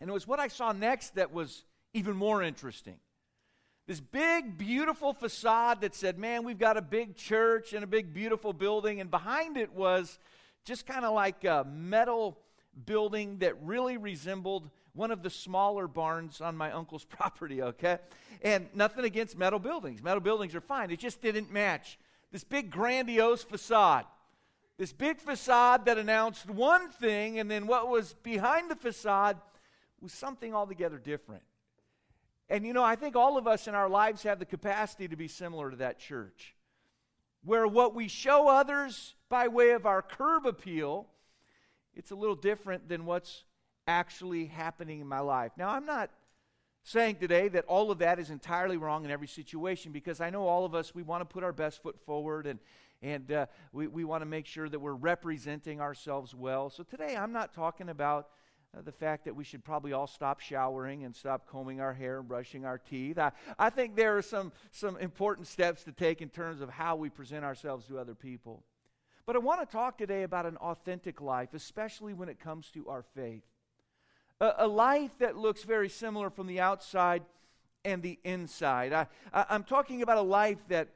And it was what I saw next that was even more interesting. This big, beautiful facade that said, man, we've got a big church and a big, beautiful building. And behind it was just kind of like a metal building that really resembled one of the smaller barns on my uncle's property, okay? And nothing against metal buildings. Metal buildings are fine. It just didn't match. This big, grandiose facade. This big facade that announced one thing, and then what was behind the facade was something altogether different. And you know, I think all of us in our lives have the capacity to be similar to that church, where what we show others by way of our curb appeal, it's a little different than what's actually happening in my life. Now, I'm not saying today that all of that is entirely wrong in every situation because I know all of us, we want to put our best foot forward and, and uh, we, we want to make sure that we're representing ourselves well. So today, I'm not talking about uh, the fact that we should probably all stop showering and stop combing our hair and brushing our teeth. I, I think there are some, some important steps to take in terms of how we present ourselves to other people. But I want to talk today about an authentic life, especially when it comes to our faith. A, a life that looks very similar from the outside and the inside. I, I, I'm talking about a life that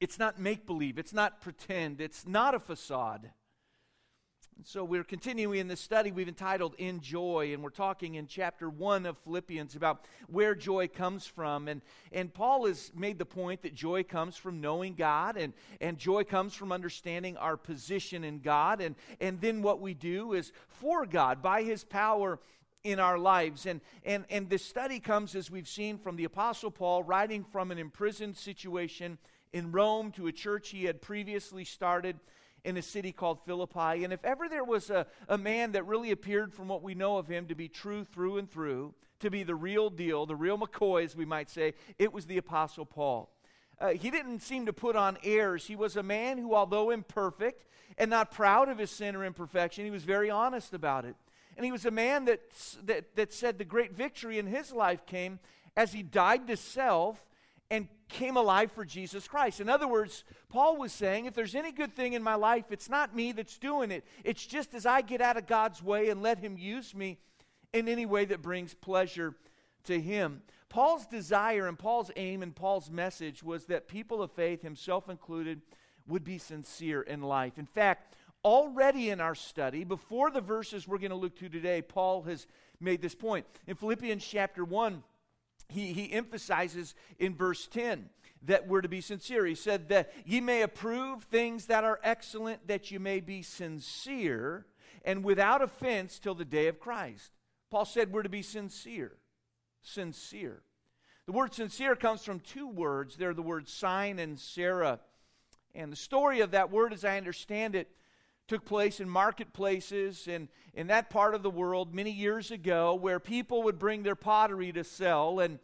it's not make believe, it's not pretend, it's not a facade. So we're continuing in this study we've entitled In Joy, and we're talking in chapter 1 of Philippians about where joy comes from. And, and Paul has made the point that joy comes from knowing God, and, and joy comes from understanding our position in God. And, and then what we do is for God, by his power in our lives. And, and, and this study comes, as we've seen, from the Apostle Paul writing from an imprisoned situation in Rome to a church he had previously started in a city called Philippi. And if ever there was a, a man that really appeared from what we know of him to be true through and through, to be the real deal, the real McCoy, as we might say, it was the Apostle Paul. Uh, he didn't seem to put on airs. He was a man who, although imperfect and not proud of his sin or imperfection, he was very honest about it. And he was a man that, that, that said the great victory in his life came as he died to self and came alive for Jesus Christ. In other words, Paul was saying, if there's any good thing in my life, it's not me that's doing it. It's just as I get out of God's way and let Him use me in any way that brings pleasure to Him. Paul's desire and Paul's aim and Paul's message was that people of faith, himself included, would be sincere in life. In fact, already in our study, before the verses we're going to look to today, Paul has made this point. In Philippians chapter 1, he, he emphasizes in verse 10 that we're to be sincere. He said that ye may approve things that are excellent, that you may be sincere and without offense till the day of Christ. Paul said we're to be sincere. Sincere. The word sincere comes from two words. They're the words sign and cera. And the story of that word, as I understand it, took place in marketplaces in, in that part of the world many years ago where people would bring their pottery to sell. And,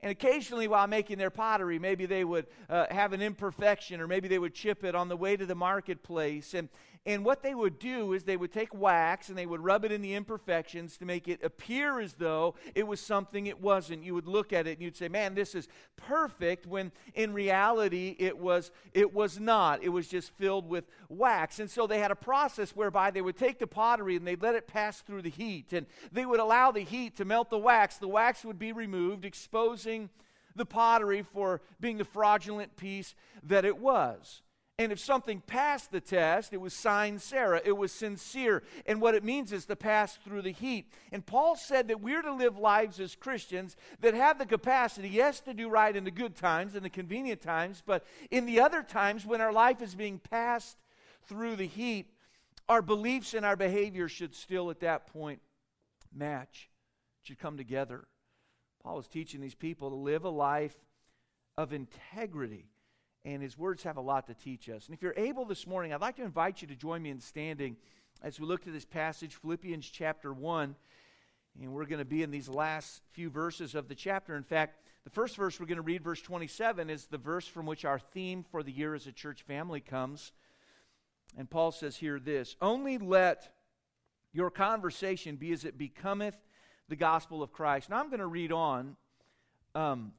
and occasionally, while making their pottery, maybe they would uh, have an imperfection or maybe they would chip it on the way to the marketplace. And, and what they would do is they would take wax and they would rub it in the imperfections to make it appear as though it was something it wasn't. You would look at it and you'd say, "Man, this is perfect," when in reality it was it was not. It was just filled with wax. And so they had a process whereby they would take the pottery and they'd let it pass through the heat and they would allow the heat to melt the wax. The wax would be removed, exposing the pottery for being the fraudulent piece that it was. And if something passed the test, it was cera. It was sincere. And what it means is to pass through the heat. And Paul said that we're to live lives as Christians that have the capacity, yes, to do right in the good times and the convenient times, but in the other times when our life is being passed through the heat, our beliefs and our behavior should still at that point match, should come together. Paul is teaching these people to live a life of integrity and his words have a lot to teach us. And if you're able this morning, I'd like to invite you to join me in standing as we look to this passage, Philippians chapter 1. And we're going to be in these last few verses of the chapter. In fact, the first verse we're going to read, verse 27, is the verse from which our theme for the year as a church family comes. And Paul says here this Only let your conversation be as it becometh the gospel of Christ. Now I'm going to read on. Um,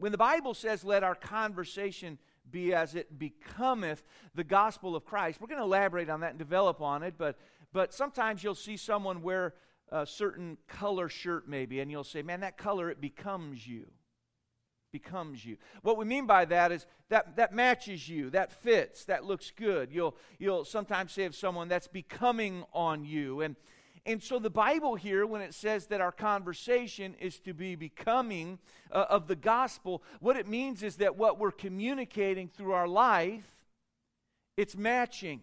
when the Bible says, let our conversation be as it becometh the gospel of Christ, we're going to elaborate on that and develop on it, but, but sometimes you'll see someone wear a certain color shirt, maybe, and you'll say, Man, that color, it becomes you. Becomes you. What we mean by that is that that matches you, that fits, that looks good. You'll you'll sometimes say of someone that's becoming on you. And and so the Bible here, when it says that our conversation is to be becoming uh, of the gospel, what it means is that what we're communicating through our life, it's matching.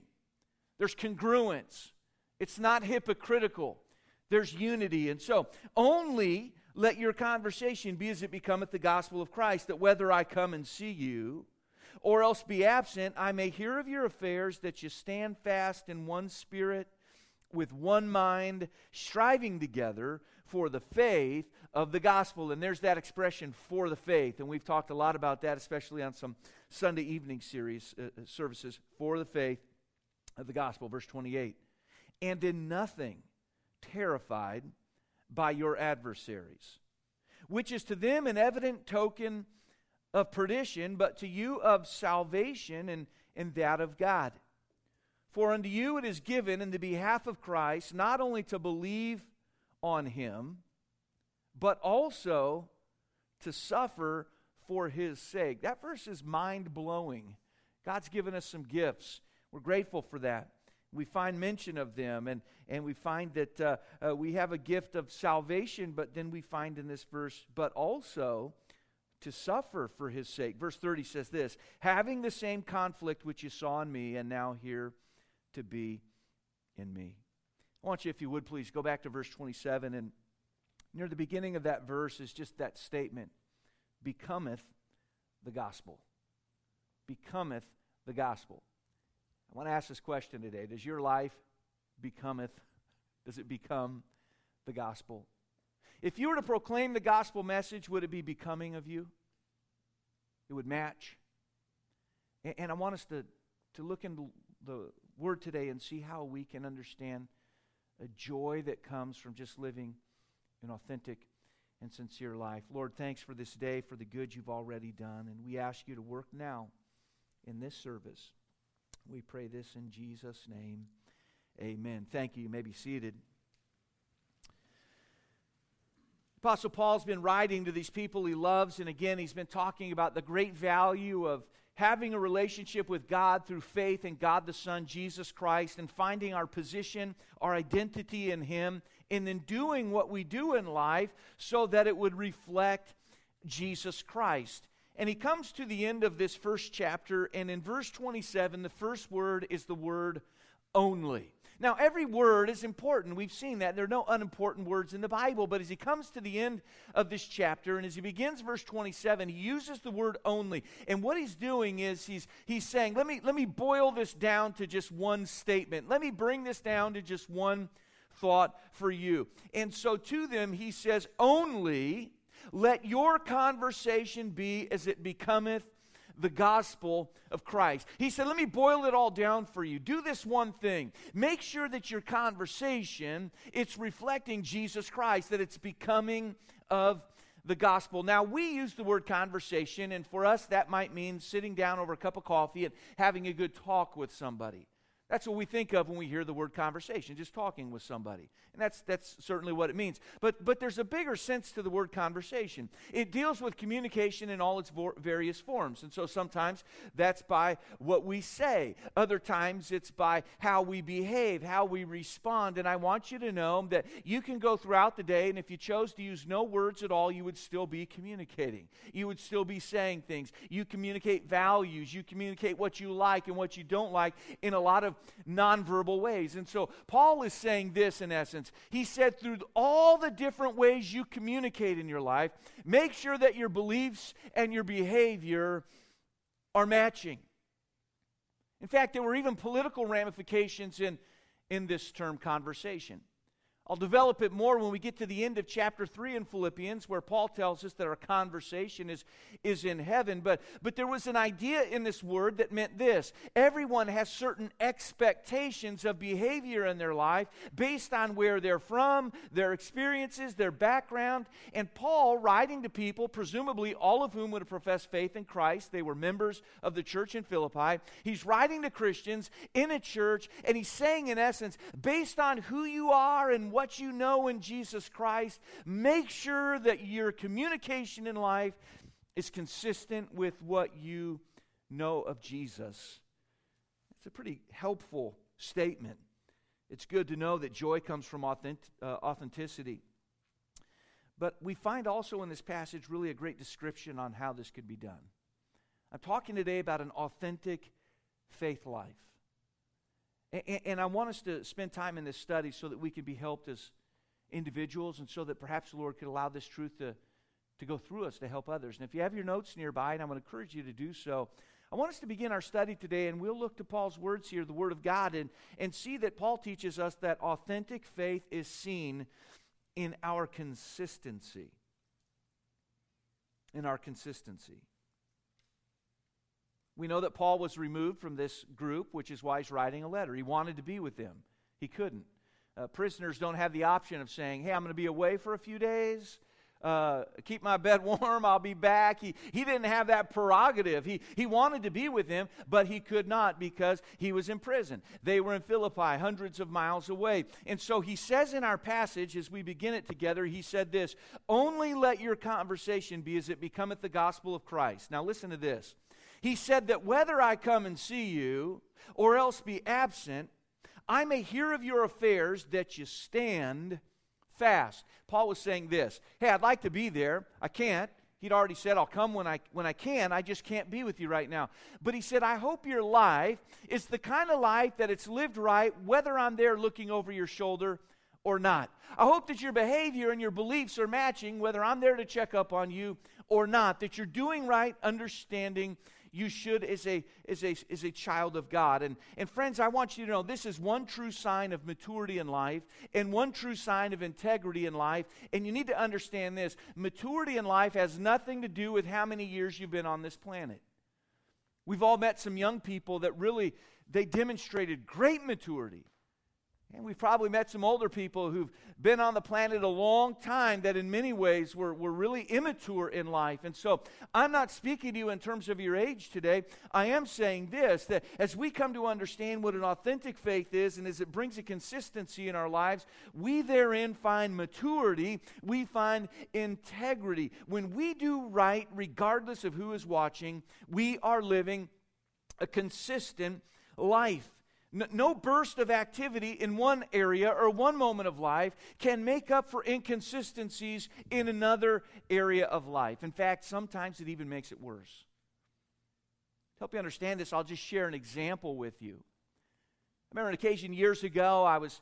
There's congruence. It's not hypocritical. There's unity. And so only let your conversation be as it becometh the gospel of Christ, that whether I come and see you, or else be absent, I may hear of your affairs, that you stand fast in one spirit with one mind, striving together for the faith of the gospel. And there's that expression, for the faith. And we've talked a lot about that, especially on some Sunday evening series uh, uh services, for the faith of the gospel. Verse 28. And in nothing terrified by your adversaries, which is to them an evident token of perdition, but to you of salvation and, and that of God. For unto you it is given in the behalf of Christ not only to believe on him, but also to suffer for his sake. That verse is mind blowing. God's given us some gifts. We're grateful for that. We find mention of them, and, and we find that uh, uh, we have a gift of salvation, but then we find in this verse, but also to suffer for his sake. Verse 30 says this having the same conflict which you saw in me, and now here to be in me. I want you, if you would please, go back to verse 27. And near the beginning of that verse is just that statement becometh the gospel. Becometh the gospel. I want to ask this question today Does your life becometh, does it become the gospel? If you were to proclaim the gospel message, would it be becoming of you? It would match. And, I want us to, to look into the word today and see how we can understand a joy that comes from just living an authentic and sincere life. Lord, thanks for this day, for the good you've already done. And we ask you to work now in this service. We pray this in Jesus' name. Amen. Thank you. You may be seated. Apostle Paul's been writing to these people he loves, and again, he's been talking about the great value of having a relationship with God through faith in God the Son, Jesus Christ, and finding our position, our identity in Him, and then doing what we do in life so that it would reflect Jesus Christ. And he comes to the end of this first chapter, and in verse 27, the first word is the word only. Now, every word is important. We've seen that. There are no unimportant words in the Bible. But as he comes to the end of this chapter, and as he begins verse 27, he uses the word only. And what he's doing is he's, he's saying, let me, let me boil this down to just one statement. Let me bring this down to just one thought for you. And so to them, he says, only let your conversation be as it becometh the gospel of Christ. He said, Let me boil it all down for you. Do this one thing. Make sure that your conversation it's reflecting Jesus Christ, that it's becoming of the gospel. Now, we use the word conversation, and for us, that might mean sitting down over a cup of coffee and having a good talk with somebody. That's what we think of when we hear the word conversation, just talking with somebody. And that's, that's certainly what it means. But, but there's a bigger sense to the word conversation. It deals with communication in all its various forms. And so sometimes that's by what we say, other times it's by how we behave, how we respond. And I want you to know that you can go throughout the day, and if you chose to use no words at all, you would still be communicating. You would still be saying things. You communicate values, you communicate what you like and what you don't like in a lot of nonverbal ways. And so Paul is saying this in essence. He said, through all the different ways you communicate in your life, make sure that your beliefs and your behavior are matching. In fact, there were even political ramifications in, in this term conversation. I'll develop it more when we get to the end of chapter 3 in Philippians, where Paul tells us that our conversation is, is in heaven. But, but there was an idea in this word that meant this everyone has certain expectations of behavior in their life based on where they're from, their experiences, their background. And Paul, writing to people, presumably all of whom would have professed faith in Christ, they were members of the church in Philippi, he's writing to Christians in a church, and he's saying, in essence, based on who you are and what you know in Jesus Christ. Make sure that your communication in life is consistent with what you know of Jesus. It's a pretty helpful statement. It's good to know that joy comes from authentic, uh, authenticity. But we find also in this passage really a great description on how this could be done. I'm talking today about an authentic faith life. And, and, I want us to spend time in this study so that we can be helped as individuals and so that perhaps the Lord could allow this truth to, to go through us to help others. And if you have your notes nearby, and I'm going to encourage you to do so, I want us to begin our study today, and we'll look to Paul's words here, the Word of God, and, and see that Paul teaches us that authentic faith is seen in our consistency. In our consistency. We know that Paul was removed from this group, which is why he's writing a letter. He wanted to be with them, he couldn't. Uh, prisoners don't have the option of saying, Hey, I'm going to be away for a few days uh, keep my bed warm, I'll be back. He, he didn't have that prerogative. He, he wanted to be with them, but he could not because he was in prison. They were in Philippi, hundreds of miles away. And so he says in our passage, as we begin it together, he said this Only let your conversation be as it becometh the gospel of Christ. Now listen to this. He said that whether I come and see you or else be absent, I may hear of your affairs that you stand fast. Paul was saying this Hey, I'd like to be there. I can't. He'd already said, I'll come when I, when I can. I just can't be with you right now. But he said, I hope your life is the kind of life that it's lived right, whether I'm there looking over your shoulder or not. I hope that your behavior and your beliefs are matching, whether I'm there to check up on you or not, that you're doing right, understanding you should as a, as a, as a child of God. And, and friends, I want you to know this is one true sign of maturity in life and one true sign of integrity in life. And you need to understand this maturity in life has nothing to do with how many years you've been on this planet. We've all met some young people that really they demonstrated great maturity. And we've probably met some older people who've been on the planet a long time that, in many ways, were, were really immature in life. And so, I'm not speaking to you in terms of your age today. I am saying this that as we come to understand what an authentic faith is and as it brings a consistency in our lives, we therein find maturity, we find integrity. When we do right, regardless of who is watching, we are living a consistent life. No burst of activity in one area or one moment of life can make up for inconsistencies in another area of life. In fact, sometimes it even makes it worse. To help you understand this, I'll just share an example with you. I remember an occasion years ago, I was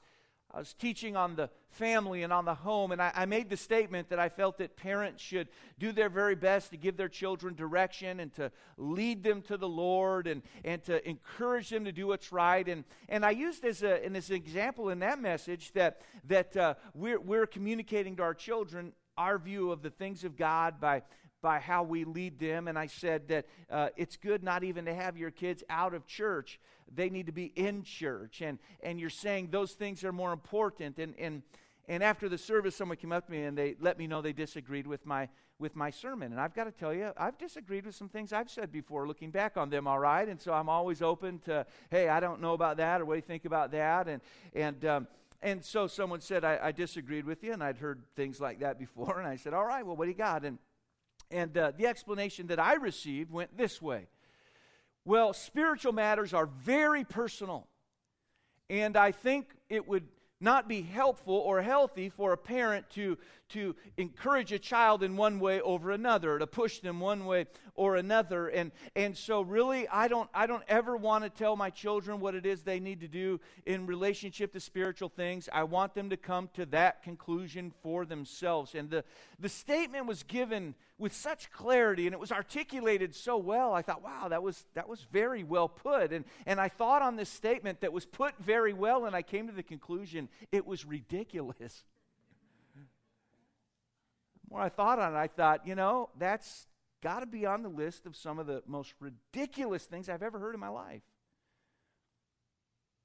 I was teaching on the family and on the home, and I, I, made the statement that I felt that parents should do their very best to give their children direction and to lead them to the Lord and, and to encourage them to do what's right. And, and I used as, a, as an example in that message that, that uh, we're, we're communicating to our children our view of the things of God by by how we lead them. And I said that uh, it's good not even to have your kids out of church, they need to be in church. And, and you're saying those things are more important. And, and, and after the service, someone came up to me and they let me know they disagreed with my, with my sermon. And I've got to tell you, I've disagreed with some things I've said before, looking back on them, all right? And so I'm always open to, hey, I don't know about that, or what do you think about that? And, and, um, and so someone said, I, I disagreed with you, and I'd heard things like that before. And I said, all right, well, what do you got? And and uh, the explanation that I received went this way Well, spiritual matters are very personal. And I think it would not be helpful or healthy for a parent to, to encourage a child in one way over another, to push them one way or another. And, and so really I don't I don't ever want to tell my children what it is they need to do in relationship to spiritual things. I want them to come to that conclusion for themselves. And the, the statement was given with such clarity and it was articulated so well. I thought, wow, that was that was very well put. And and I thought on this statement that was put very well, and I came to the conclusion it was ridiculous. More I thought on it, I thought, you know, that's got to be on the list of some of the most ridiculous things I've ever heard in my life.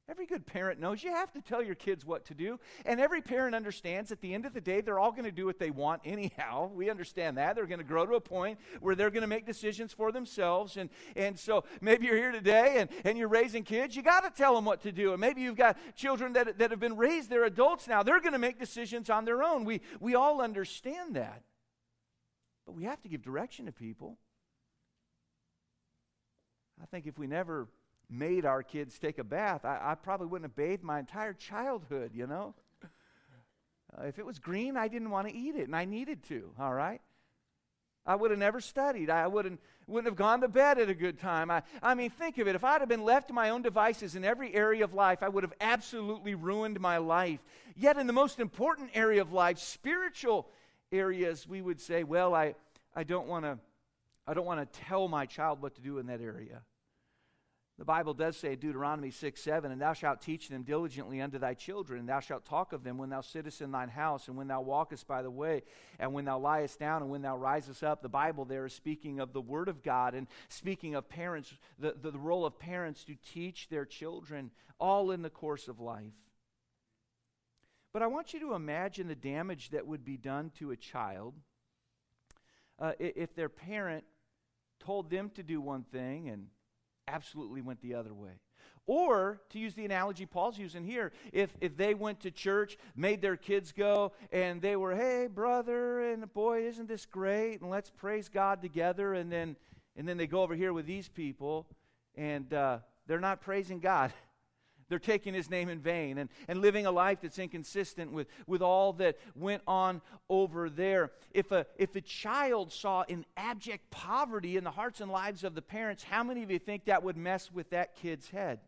Every good parent knows you have to tell your kids what to do. And every parent understands at the end of the day, they're all going to do what they want anyhow. We understand that. They're going to grow to a point where they're going to make decisions for themselves. And, and so maybe you're here today and, and you're raising kids. You got to tell them what to do. And maybe you've got children that, that have been raised, they're adults now. They're going to make decisions on their own. We, we all understand that. But we have to give direction to people. I think if we never made our kids take a bath, I, I probably wouldn't have bathed my entire childhood, you know? Uh, if it was green, I didn't want to eat it, and I needed to, all right? I would have never studied. I wouldn't, wouldn't have gone to bed at a good time. I, I mean, think of it. If I'd have been left to my own devices in every area of life, I would have absolutely ruined my life. Yet, in the most important area of life, spiritual areas, we would say, well, I, I don't want to I don't want to tell my child what to do in that area. The Bible does say, Deuteronomy 6 7, and thou shalt teach them diligently unto thy children, and thou shalt talk of them when thou sittest in thine house, and when thou walkest by the way, and when thou liest down, and when thou risest up. The Bible there is speaking of the Word of God and speaking of parents, the, the, the role of parents to teach their children, all in the course of life. But I want you to imagine the damage that would be done to a child uh, if their parent told them to do one thing and absolutely went the other way. Or, to use the analogy Paul's using here, if, if they went to church, made their kids go, and they were, hey, brother, and boy, isn't this great? And let's praise God together. And then, and then they go over here with these people, and uh, they're not praising God. They're taking his name in vain and, and living a life that's inconsistent with, with all that went on over there. If a, if a child saw in abject poverty in the hearts and lives of the parents, how many of you think that would mess with that kid's head?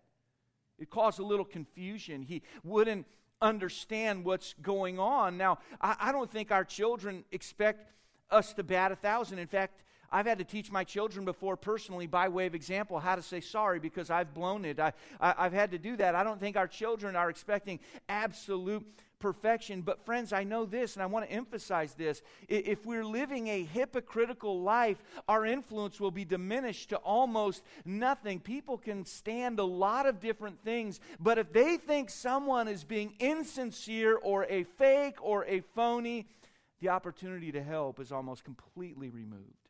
It caused a little confusion. He wouldn't understand what's going on. Now, I, I don't think our children expect us to bat a thousand. In fact, I've had to teach my children before personally, by way of example, how to say sorry because I've blown it. I, I, have had to do that. I don't think our children are expecting absolute perfection. But, friends, I know this, and I want to emphasize this. If we're living a hypocritical life, our influence will be diminished to almost nothing. People can stand a lot of different things, but if they think someone is being insincere or a fake or a phony, the opportunity to help is almost completely removed.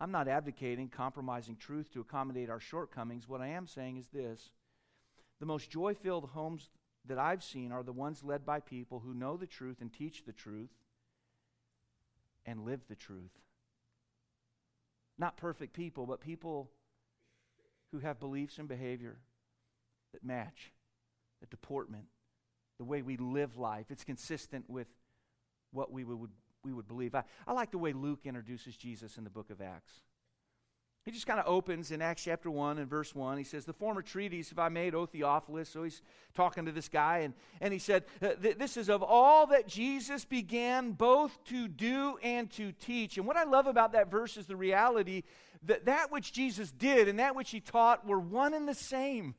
I'm not advocating compromising truth to accommodate our shortcomings. What I am saying is this the most joy filled homes that I've seen are the ones led by people who know the truth and teach the truth and live the truth. Not perfect people, but people who have beliefs and behavior that match the deportment, the way we live life. It's consistent with what we would we would believe. I, I like the way Luke introduces Jesus in the book of Acts. He just kind of opens in Acts chapter 1 and verse 1. He says, The former treatise have I made, O Theophilus. So he's talking to this guy, and, and he said, uh, This is of all that Jesus began both to do and to teach. And what I love about that verse is the reality that that which Jesus did and that which he taught were one and the same.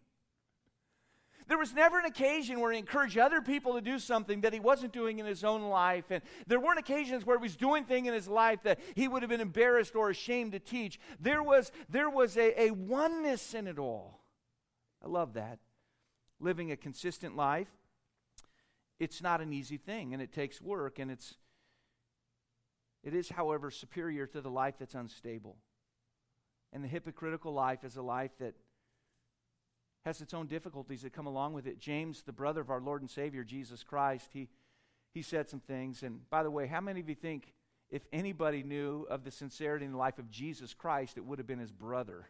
There was never an occasion where he encouraged other people to do something that he wasn't doing in his own life. And there weren't occasions where he was doing things in his life that he would have been embarrassed or ashamed to teach. There was, there was a, a oneness in it all. I love that. Living a consistent life, it's not an easy thing and it takes work and it's it is, however, superior to the life that's unstable. And the hypocritical life is a life that has its own difficulties that come along with it. James, the brother of our Lord and Savior, Jesus Christ, he, he said some things. And by the way, how many of you think if anybody knew of the sincerity in the life of Jesus Christ, it would have been his brother?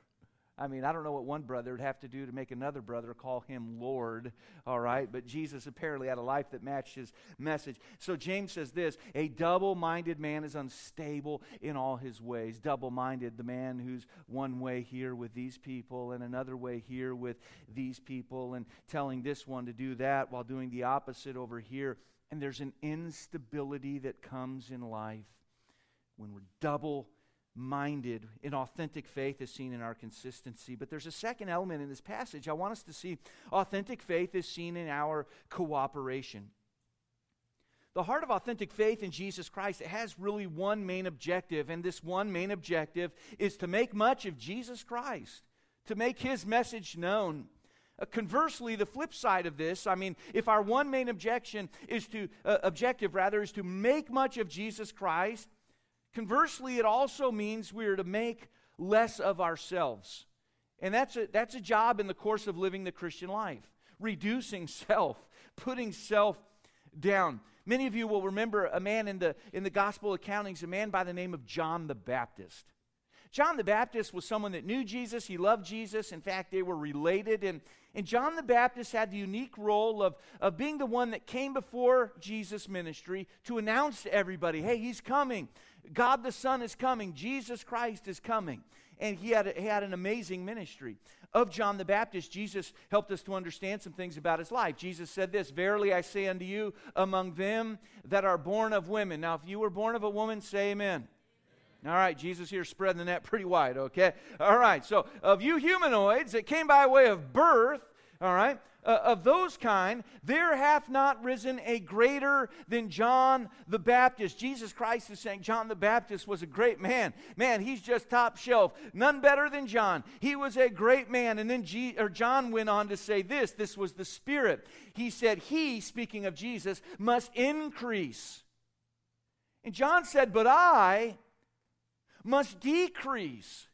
I mean, I don't know what one brother would have to do to make another brother call him Lord, all right? But Jesus apparently had a life that matched his message. So James says this A double minded man is unstable in all his ways. Double minded, the man who's one way here with these people and another way here with these people, and telling this one to do that while doing the opposite over here. And there's an instability that comes in life when we're double minded in authentic faith is seen in our consistency. But there's a second element in this passage. I want us to see authentic faith is seen in our cooperation. The heart of authentic faith in Jesus Christ it has really one main objective, and this one main objective is to make much of Jesus Christ, to make his message known. Uh, conversely, the flip side of this, I mean, if our one main objection is to, uh, objective rather, is to make much of Jesus Christ, conversely, it also means we're to make less of ourselves. And that's a, that's a job in the course of living the Christian life, reducing self, putting self down. Many of you will remember a man in the, in the gospel accountings, a man by the name of John the Baptist. John the Baptist was someone that knew Jesus, he loved Jesus. In fact, they were related. And, and John the Baptist had the unique role of, of being the one that came before Jesus' ministry to announce to everybody hey, he's coming. God the Son is coming. Jesus Christ is coming. And he had, he had an amazing ministry. Of John the Baptist, Jesus helped us to understand some things about his life. Jesus said this Verily I say unto you, among them that are born of women. Now, if you were born of a woman, say amen. All right, Jesus here spreading the net pretty wide, okay? All right, so of you humanoids that came by way of birth, all right, uh, of those kind, there hath not risen a greater than John the Baptist. Jesus Christ is saying John the Baptist was a great man. Man, he's just top shelf. None better than John. He was a great man. And then G- or John went on to say this this was the Spirit. He said, He, speaking of Jesus, must increase. And John said, But I must decrease.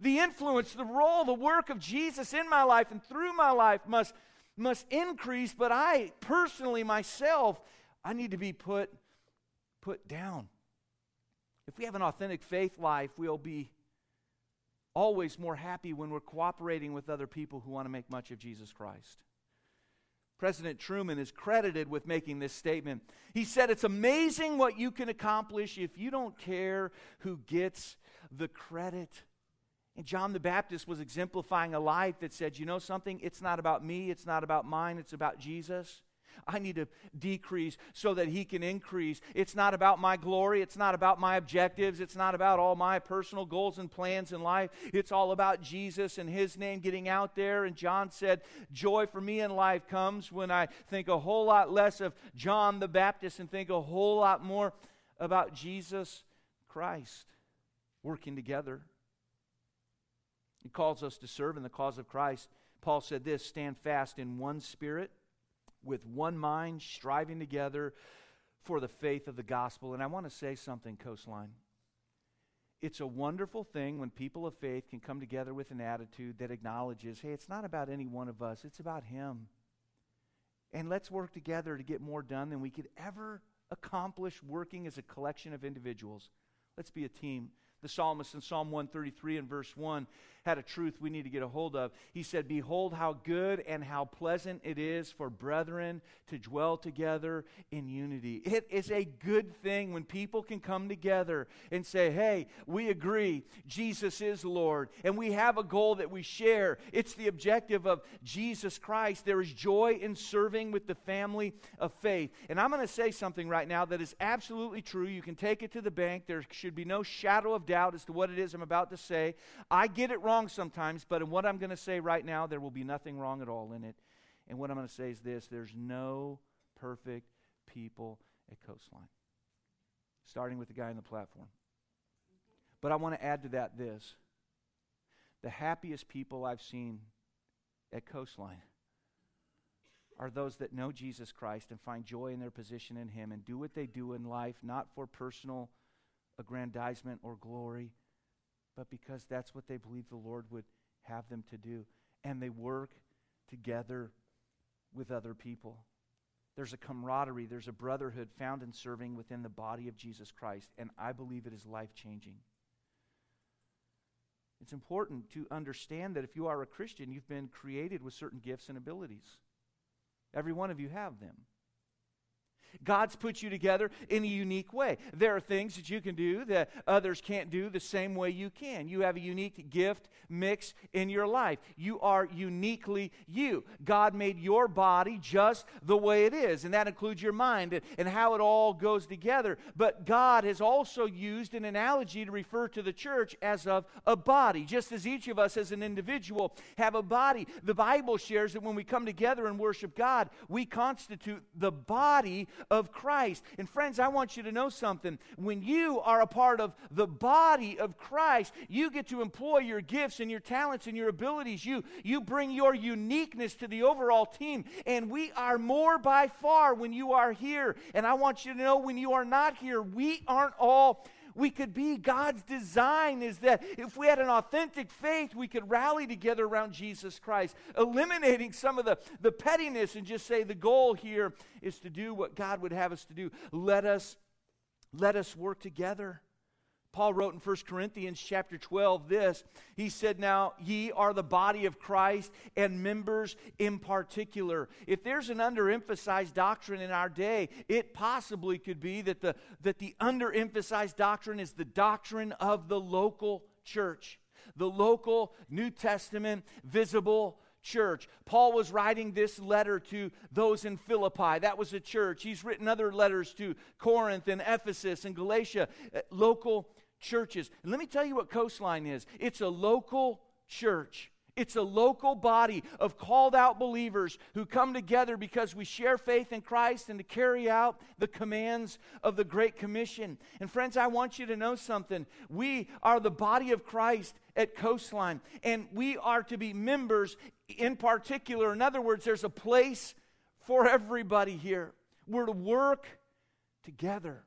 The influence, the role, the work of Jesus in my life and through my life must, must increase, but I personally, myself, I need to be put, put down. If we have an authentic faith life, we'll be always more happy when we're cooperating with other people who want to make much of Jesus Christ. President Truman is credited with making this statement. He said, It's amazing what you can accomplish if you don't care who gets the credit. And John the Baptist was exemplifying a life that said, You know something? It's not about me, it's not about mine, it's about Jesus. I need to decrease so that He can increase. It's not about my glory. It's not about my objectives. It's not about all my personal goals and plans in life. It's all about Jesus and His name getting out there. And John said, Joy for me in life comes when I think a whole lot less of John the Baptist and think a whole lot more about Jesus Christ working together. He calls us to serve in the cause of Christ. Paul said this stand fast in one spirit with one mind, striving together for the faith of the gospel. And I want to say something, Coastline. It's a wonderful thing when people of faith can come together with an attitude that acknowledges hey, it's not about any one of us, it's about Him. And let's work together to get more done than we could ever accomplish working as a collection of individuals. Let's be a team. The psalmist in Psalm 133 and verse 1 had a truth we need to get a hold of. He said, Behold, how good and how pleasant it is for brethren to dwell together in unity. It is a good thing when people can come together and say, Hey, we agree, Jesus is Lord, and we have a goal that we share. It's the objective of Jesus Christ. There is joy in serving with the family of faith. And I'm going to say something right now that is absolutely true. You can take it to the bank. There should be no shadow of doubt as to what it is I'm about to say. I get it wrong sometimes, but in what I'm going to say right now, there will be nothing wrong at all in it. And what I'm going to say is this there's no perfect people at Coastline, starting with the guy on the platform. But I want to add to that this the happiest people I've seen at Coastline are those that know Jesus Christ and find joy in their position in Him and do what they do in life, not for personal aggrandizement or glory, but because that's what they believe the Lord would have them to do. And they work together with other people. There's a camaraderie, there's a brotherhood found in serving within the body of Jesus Christ, and I believe it is life changing. It's important to understand that if you are a Christian, you've been created with certain gifts and abilities. Every one of you have them. God's put you together in a unique way. There are things that you can do that others can't do the same way you can. You have a unique gift mix in your life. You are uniquely you. God made your body just the way it is, and that includes your mind and, and how it all goes together. But God has also used an analogy to refer to the church as of a body, just as each of us as an individual have a body. The Bible shares that when we come together and worship God, we constitute the body of Christ. And friends, I want you to know something. When you are a part of the body of Christ, you get to employ your gifts and your talents and your abilities. You, you bring your uniqueness to the overall team. And we are more by far when you are here. And I want you to know when you are not here, we aren't all we could be. God's design is that if we had an authentic faith, we could rally together around Jesus Christ, eliminating some of the, the pettiness and just say the goal here is to do what God would have us to do. Let us let us work together. Paul wrote in 1 Corinthians chapter 12 this. He said, Now ye are the body of Christ and members in particular. If there's an underemphasized doctrine in our day, it possibly could be that the, that the underemphasized doctrine is the doctrine of the local church, the local New Testament visible church. Paul was writing this letter to those in Philippi. That was a church. He's written other letters to Corinth and Ephesus and Galatia, uh, local churches. And let me tell you what Coastline is it's a local church. It's a local body of called out believers who come together because we share faith in Christ and to carry out the commands of the Great Commission. And friends, I want you to know something. We are the body of Christ at Coastline, and we are to be members in particular. In other words, there's a place for everybody here. We're to work together.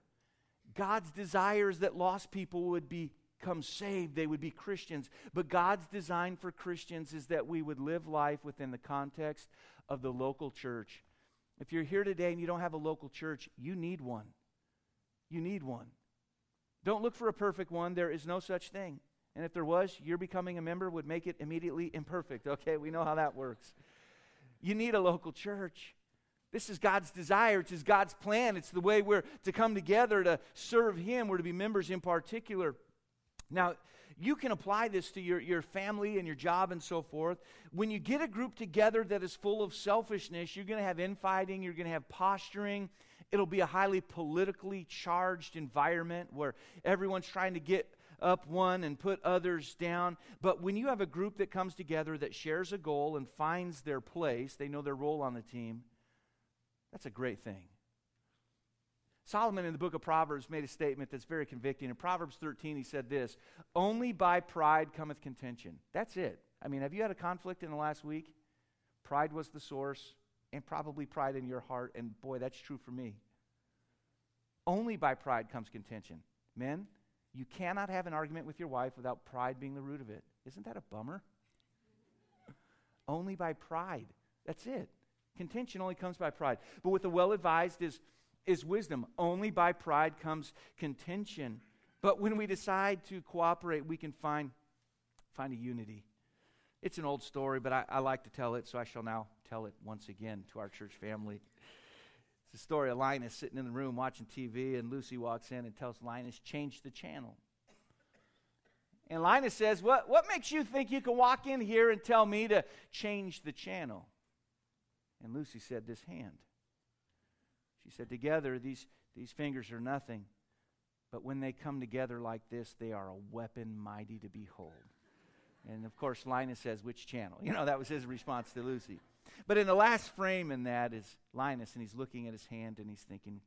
God's desire is that lost people would become saved, they would be Christians. But God's design for Christians is that we would live life within the context of the local church. If you're here today and you don't have a local church, you need one. You need one. Don't look for a perfect one. There is no such thing. And if there was, your becoming a member would make it immediately imperfect. Okay, we know how that works. You need a local church. This is God's desire. It's God's plan. It's the way we're to come together to serve Him. We're to be members in particular. Now, you can apply this to your, your family and your job and so forth. When you get a group together that is full of selfishness, you're going to have infighting, you're going to have posturing. It'll be a highly politically charged environment where everyone's trying to get up one and put others down. But when you have a group that comes together that shares a goal and finds their place, they know their role on the team that's a great thing. Solomon in the book of Proverbs made a statement that's very convicting. In Proverbs 13, he said this Only by pride cometh contention. That's it. I mean, have you had a conflict in the last week? Pride was the source, and probably pride in your heart, and boy, that's true for me. Only by pride comes contention. Men, you cannot have an argument with your wife without pride being the root of it. Isn't that a bummer? Only by pride. That's it. Contention only comes by pride. But with the well advised is, is wisdom. Only by pride comes contention. But when we decide to cooperate, we can find, find a unity. It's an old story, but I, I like to tell it, so I shall now tell it once again to our church family. It's the story of Linus sitting in the room watching TV, and Lucy walks in and tells Linus, change the channel. And Linus says, what, what makes you think you can walk in here and tell me to change the channel? And Lucy said, This hand. She said, Together, these, these fingers are nothing. But when they come together like this, they are a weapon mighty to behold. And of course, Linus says, Which channel? You know, that was his response to Lucy. But in the last frame in that is Linus, and he's looking at his hand and he's thinking,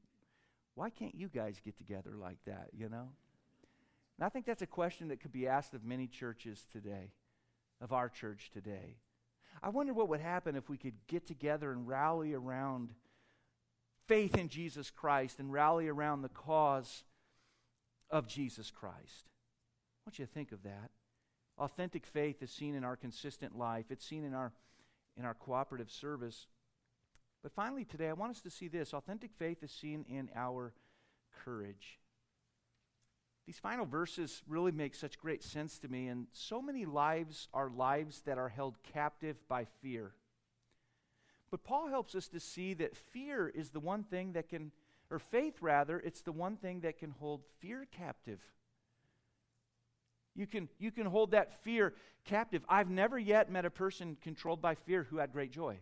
Why can't you guys get together like that, you know? And I think that's a question that could be asked of many churches today, of our church today. I wonder what would happen if we could get together and rally around faith in Jesus Christ and rally around the cause of Jesus Christ. I want you to think of that. Authentic faith is seen in our consistent life, it's seen in our, in our cooperative service. But finally, today, I want us to see this authentic faith is seen in our courage. These final verses really make such great sense to me, and so many lives are lives that are held captive by fear. But Paul helps us to see that fear is the one thing that can, or faith rather, it's the one thing that can hold fear captive. You can, you can hold that fear captive. I've never yet met a person controlled by fear who had great joy.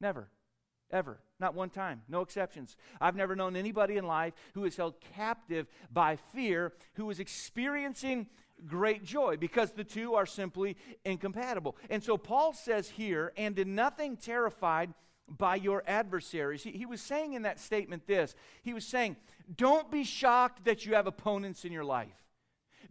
Never. Ever. Not one time. No exceptions. I've never known anybody in life who is held captive by fear who is experiencing great joy because the two are simply incompatible. And so Paul says here, and in nothing terrified by your adversaries. He, he, was saying in that statement this He was saying, Don't be shocked that you have opponents in your life.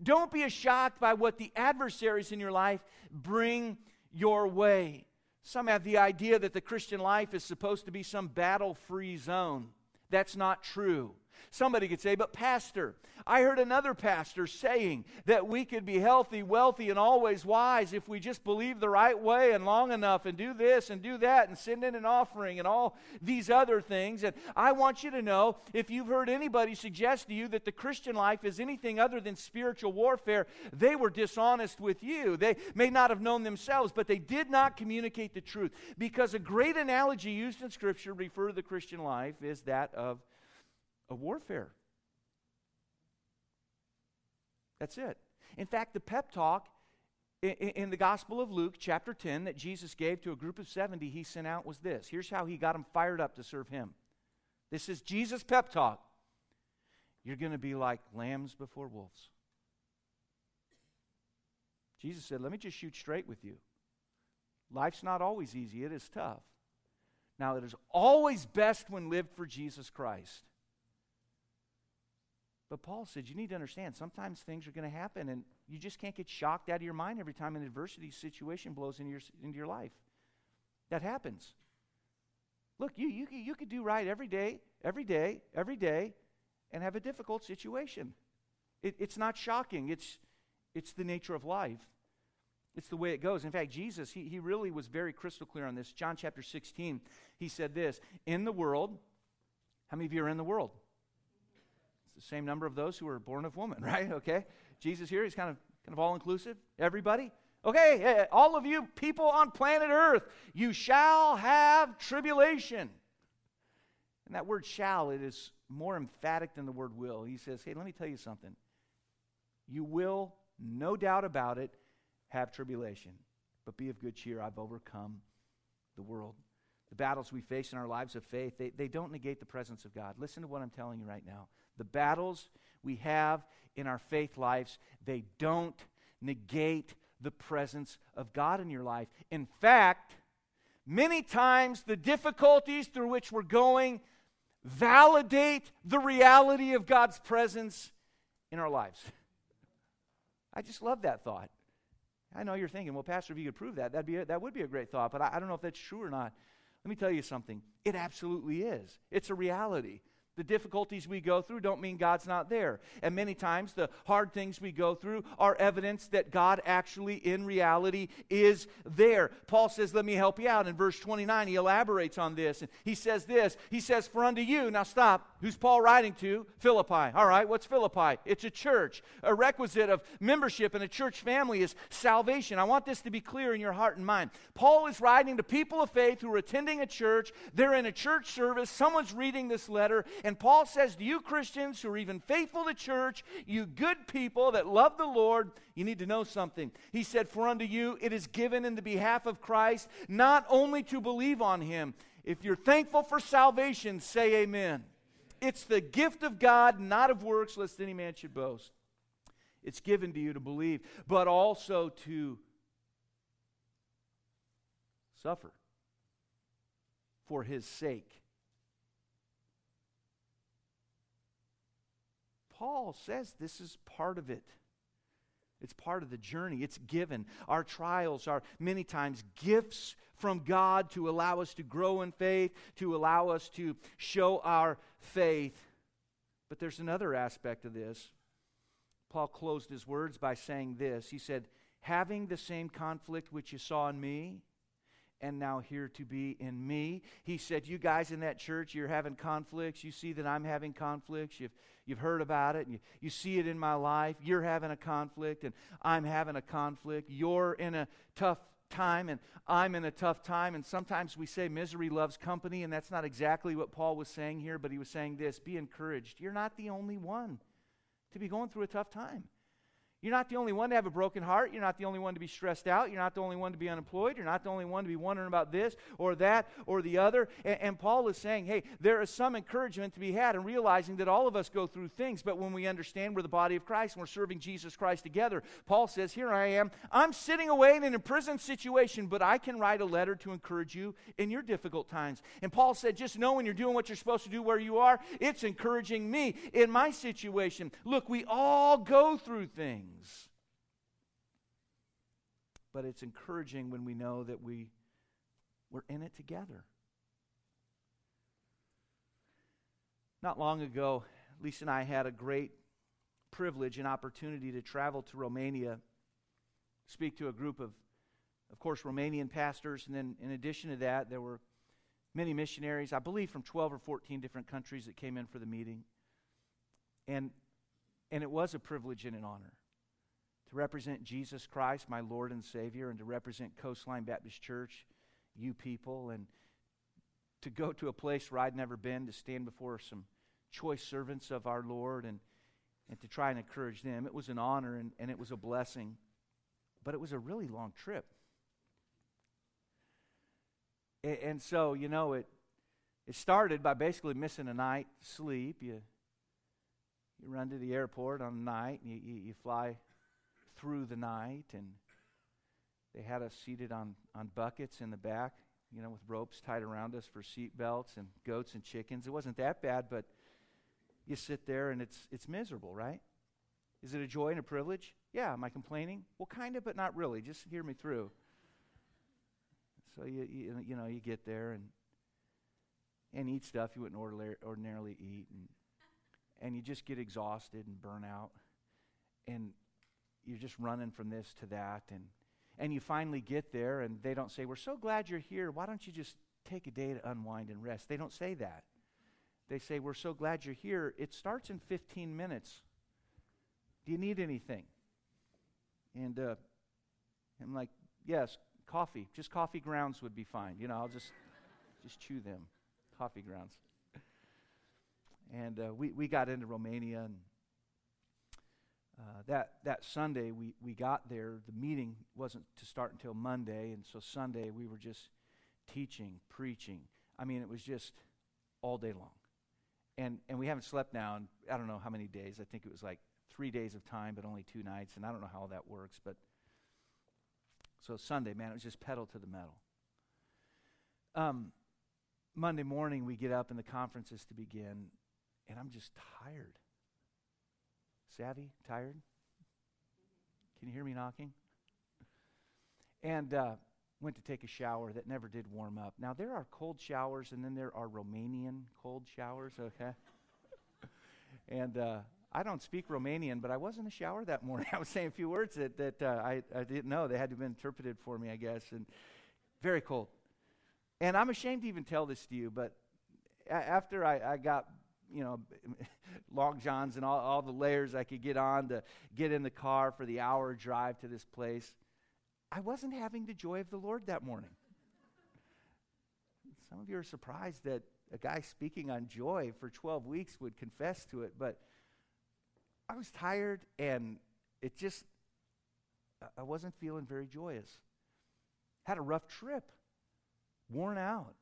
Don't be shocked by what the adversaries in your life bring your way. Some have the idea that the Christian life is supposed to be some battle free zone. That's not true. Somebody could say, but Pastor, I heard another pastor saying that we could be healthy, wealthy, and always wise if we just believe the right way and long enough and do this and do that and send in an offering and all these other things. And I want you to know if you've heard anybody suggest to you that the Christian life is anything other than spiritual warfare, they were dishonest with you. They may not have known themselves, but they did not communicate the truth. Because a great analogy used in Scripture to refer to the Christian life is that of of warfare. That's it. In fact, the pep talk in, the Gospel of Luke, chapter 10, that Jesus gave to a group of 70 he sent out was this. Here's how he got them fired up to serve him. This is Jesus' pep talk. You're going to be like lambs before wolves. Jesus said, Let me just shoot straight with you. Life's not always easy, it is tough. Now, it is always best when lived for Jesus Christ. But Paul said, you need to understand, sometimes things are going to happen, and you just can't get shocked out of your mind every time an adversity situation blows into your, into your life. That happens. Look, you, you, you could do right every day, every day, every day, and have a difficult situation. It, it's not shocking, it's, it's the nature of life. It's the way it goes. In fact, Jesus, he, he really was very crystal clear on this. John chapter 16, he said this In the world, how many of you are in the world? The same number of those who were born of woman, right? Okay. Jesus here, he's kind of kind of all inclusive. Everybody. Okay, all of you people on planet Earth, you shall have tribulation. And that word shall, it is more emphatic than the word will. He says, hey, let me tell you something. You will, no doubt about it, have tribulation. But be of good cheer. I've overcome the world. The battles we face in our lives of faith, they, they don't negate the presence of God. Listen to what I'm telling you right now the battles we have in our faith lives, they don't negate the presence of God in your life. In fact, many times the difficulties through which we're going validate the reality of God's presence in our lives. I just love that thought. I know you're thinking, well, Pastor, if you could prove that, that'd be a, that would be a great thought, but I, I don't know if that's true or not. Let me tell you something. It absolutely is. It's a reality. The difficulties we go through don't mean God's not there. And many times the hard things we go through are evidence that God actually, in reality, is there. Paul says, Let me help you out. In verse 29, he elaborates on this. And he says this He says, For unto you, now stop. Who's Paul writing to? Philippi. All right, what's Philippi? It's a church. A requisite of membership in a church family is salvation. I want this to be clear in your heart and mind. Paul is writing to people of faith who are attending a church. They're in a church service. Someone's reading this letter and Paul says to you Christians who are even faithful to church, you good people that love the Lord, you need to know something. He said, For unto you it is given in the behalf of Christ, not only to believe on him. If you're thankful for salvation, say amen. It's the gift of God, not of works, lest any man should boast. It's given to you to believe, but also to suffer for his sake. Paul says this is part of it. It's part of the journey. It's given. Our trials are many times gifts from God to allow us to grow in faith, to allow us to show our faith. But there's another aspect of this. Paul closed his words by saying this He said, Having the same conflict which you saw in me, and now hear to be in me. He said, You guys in that church, you're having conflicts. You see that I'm having conflicts. You've, you've heard about it, and you, you see it in my life. You're having a conflict, and I'm having a conflict. You're in a tough time, and I'm in a tough time. And sometimes we say misery loves company, and that's not exactly what Paul was saying here, but he was saying this be encouraged. You're not the only one to be going through a tough time. You're not the only one to have a broken heart. You're not the only one to be stressed out. You're not the only one to be unemployed. You're not the only one to be wondering about this or that or the other. And, and, Paul is saying, hey, there is some encouragement to be had in realizing that all of us go through things. But when we understand we're the body of Christ and we're serving Jesus Christ together, Paul says, here I am. I'm sitting away in an imprisoned situation, but I can write a letter to encourage you in your difficult times. And Paul said, just know when you're doing what you're supposed to do where you are, it's encouraging me in my situation. Look, we all go through things things. But it's encouraging when we know that we, we're in it together. Not long ago, Lisa and I had a great privilege and opportunity to travel to Romania, speak to a group of, of course, Romanian pastors, and then in addition to that, there were many missionaries, I believe from 12 or 14 different countries that came in for the meeting. And, and it was a privilege and an honor to represent Jesus Christ, my Lord and Savior, and to represent Coastline Baptist Church, you people, and to go to a place where I'd never been, to stand before some choice servants of our Lord and, and to try and encourage them. It was an honor and, and it was a blessing, but it was a really long trip. And, and so, you know, it, it started by basically missing a night sleep. You, you run to the airport on the night, and you, you, you fly through the night, and they had us seated on, on buckets in the back, you know, with ropes tied around us for seat belts and goats and chickens. It wasn't that bad, but you sit there and it's, it's miserable, right? Is it a joy and a privilege? Yeah. Am I complaining? Well, kind of, but not really. Just hear me through. So you, you, you know, you get there and and eat stuff you wouldn't ordinarily eat, and and you just get exhausted and burn out. And you're just running from this to that and and you finally get there and they don't say we're so glad you're here. Why don't you just take a day to unwind and rest? They don't say that. They say we're so glad you're here. It starts in 15 minutes. Do you need anything? And uh, i'm like yes coffee. Just coffee grounds would be fine. You know i'll just just chew them. Coffee grounds. And uh, we, we got into romania and uh, that, that Sunday we, we got there. The meeting wasn't to start until Monday, and so Sunday we were just teaching, preaching. I mean, it was just all day long. And, and we haven't slept now in I don't know how many days. I think it was like three days of time, but only two nights, and I don't know how that works. But so Sunday, man, it was just pedal to the metal. Um, Monday morning, we get up and the conference is to begin, and I'm just tired. Savvy? Tired? Can you hear me knocking? And uh, went to take a shower that never did warm up. Now, there are cold showers, and then there are Romanian cold showers, okay? and uh, I don't speak Romanian, but I was in the shower that morning. I was saying a few words that, that uh, I, I didn't know. They had to be interpreted for me, I guess. And very cold. And I'm ashamed to even tell this to you, but after I, I got you know, long johns and all, all the layers I could get on to get in the car for the hour drive to this place. I wasn't having the joy of the Lord that morning. Some of you are surprised that a guy speaking on joy for 12 weeks would confess to it, but I was tired and it just, I wasn't feeling very joyous. Had a rough trip, worn out,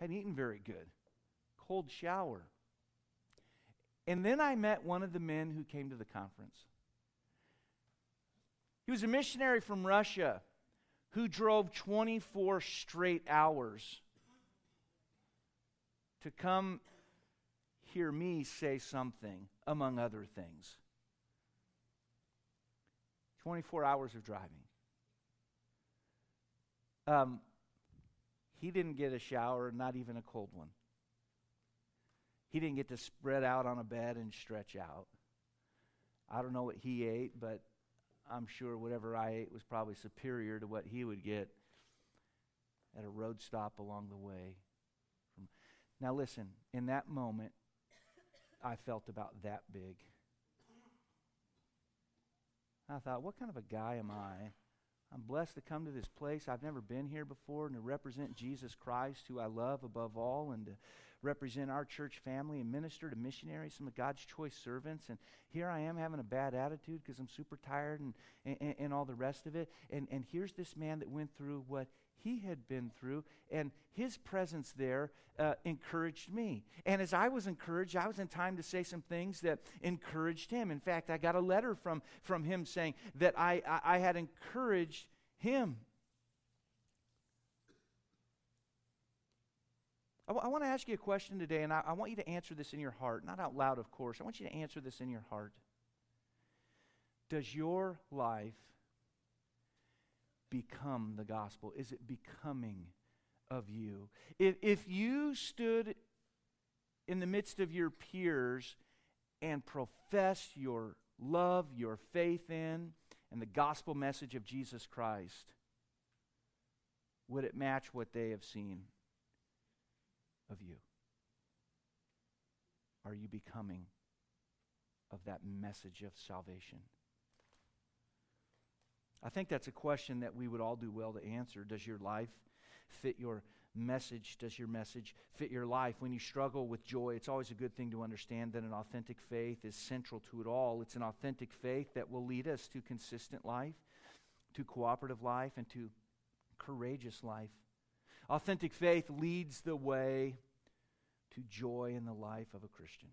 hadn't eaten very good, cold shower. And then I met one of the men who came to the conference. He was a missionary from Russia who drove 24 straight hours to come hear me say something, among other things. 24 hours of driving. Um, he didn't get a shower, not even a cold one. He didn't get to spread out on a bed and stretch out. I don't know what he ate, but I'm sure whatever I ate was probably superior to what he would get at a road stop along the way. Now, listen, in that moment, I felt about that big. I thought, what kind of a guy am I? I'm blessed to come to this place. I've never been here before and to represent Jesus Christ, who I love above all, and to represent our church family and minister to missionaries, some of God's choice servants. And here I am having a bad attitude because I'm super tired and, and, and all the rest of it. And, and here's this man that went through what he had been through, and his presence there uh, encouraged me. And as I was encouraged, I was in time to say some things that encouraged him. In fact, I got a letter from, from him saying that I, I, I had encouraged him. I, w- I want to ask you a question today, and I, I want you to answer this in your heart. Not out loud, of course. I want you to answer this in your heart. Does your life become the gospel? Is it becoming of you? If, if you stood in the midst of your peers and professed your love, your faith in, and the gospel message of Jesus Christ, would it match what they have seen of you? Are you becoming of that message of salvation? I think that's a question that we would all do well to answer. Does your life fit your message? Does your message fit your life? When you struggle with joy, it's always a good thing to understand that an authentic faith is central to it all. It's an authentic faith that will lead us to consistent life, to cooperative life, and to courageous life. Authentic faith leads the way to joy in the life of a Christian.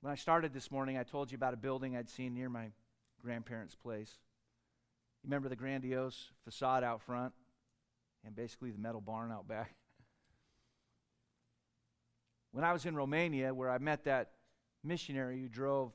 When I started this morning, I told you about a building I'd seen near my grandparents' place. You remember the grandiose facade out front and basically the metal barn out back? When I was in Romania, where I met that missionary who drove,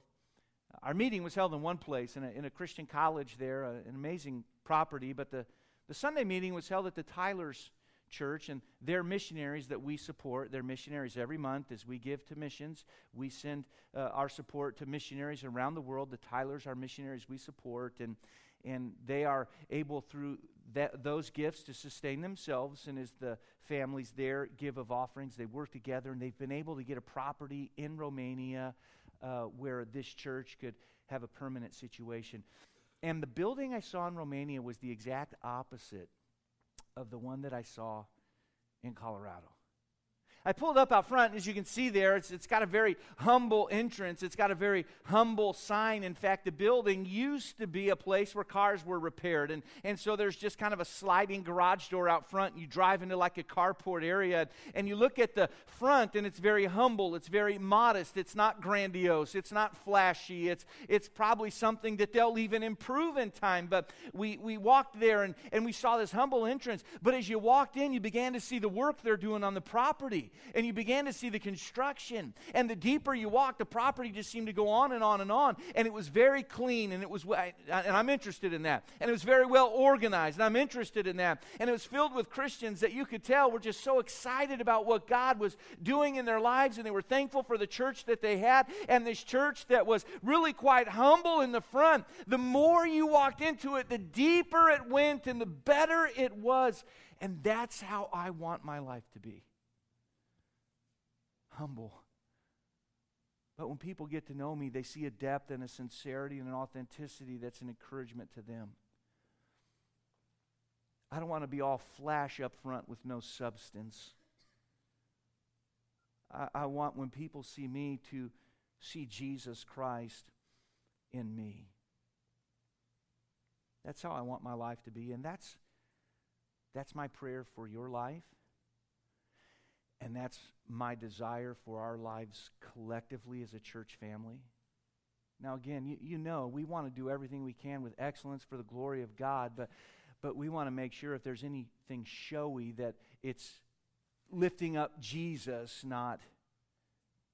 our meeting was held in one place, in a, in a Christian college there, uh, an amazing property, but the, the Sunday meeting was held at the Tyler's Church, and they're missionaries that we support. They're missionaries every month as we give to missions. We send uh, our support to missionaries around the world. The Tylers are missionaries we support, and and they are able through that, those gifts to sustain themselves. And as the families there give of offerings, they work together, and they've been able to get a property in Romania uh, where this church could have a permanent situation. And the building I saw in Romania was the exact opposite of the one that I saw in Colorado. I pulled up out front, and as you can see there, it's, it's got a very humble entrance. It's got a very humble sign. In fact, the building used to be a place where cars were repaired. And, and so there's just kind of a sliding garage door out front. You drive into like a carport area, and you look at the front, and it's very humble. It's very modest. It's not grandiose. It's not flashy. It's, it's probably something that they'll even improve in time. But we, we walked there, and, and we saw this humble entrance. But as you walked in, you began to see the work they're doing on the property and you began to see the construction. And the deeper you walked, the property just seemed to go on and on and on. And it was very clean, and it was, and I'm interested in that. And it was very well organized, and I'm interested in that. And it was filled with Christians that you could tell were just so excited about what God was doing in their lives, and they were thankful for the church that they had, and this church that was really quite humble in the front. The more you walked into it, the deeper it went, and the better it was. And that's how I want my life to be humble. But when people get to know me, they see a depth and a sincerity and an authenticity that's an encouragement to them. I don't want to be all flash up front with no substance. I, I want when people see me to see Jesus Christ in me. That's how I want my life to be, and that's that's my prayer for your life. And that's my desire for our lives collectively as a church family. Now, again, you, you know, we want to do everything we can with excellence for the glory of God, but, but we want to make sure if there's anything showy that it's lifting up Jesus, not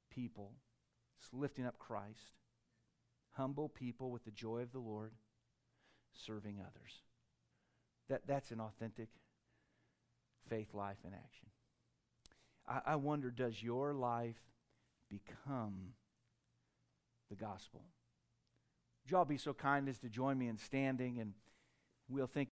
people. It's lifting up Christ. Humble people with the joy of the Lord, serving others. That, that's an authentic faith life in action. I, I wonder does your life become the gospel? Would you all be so kind as to join me in standing and we'll think.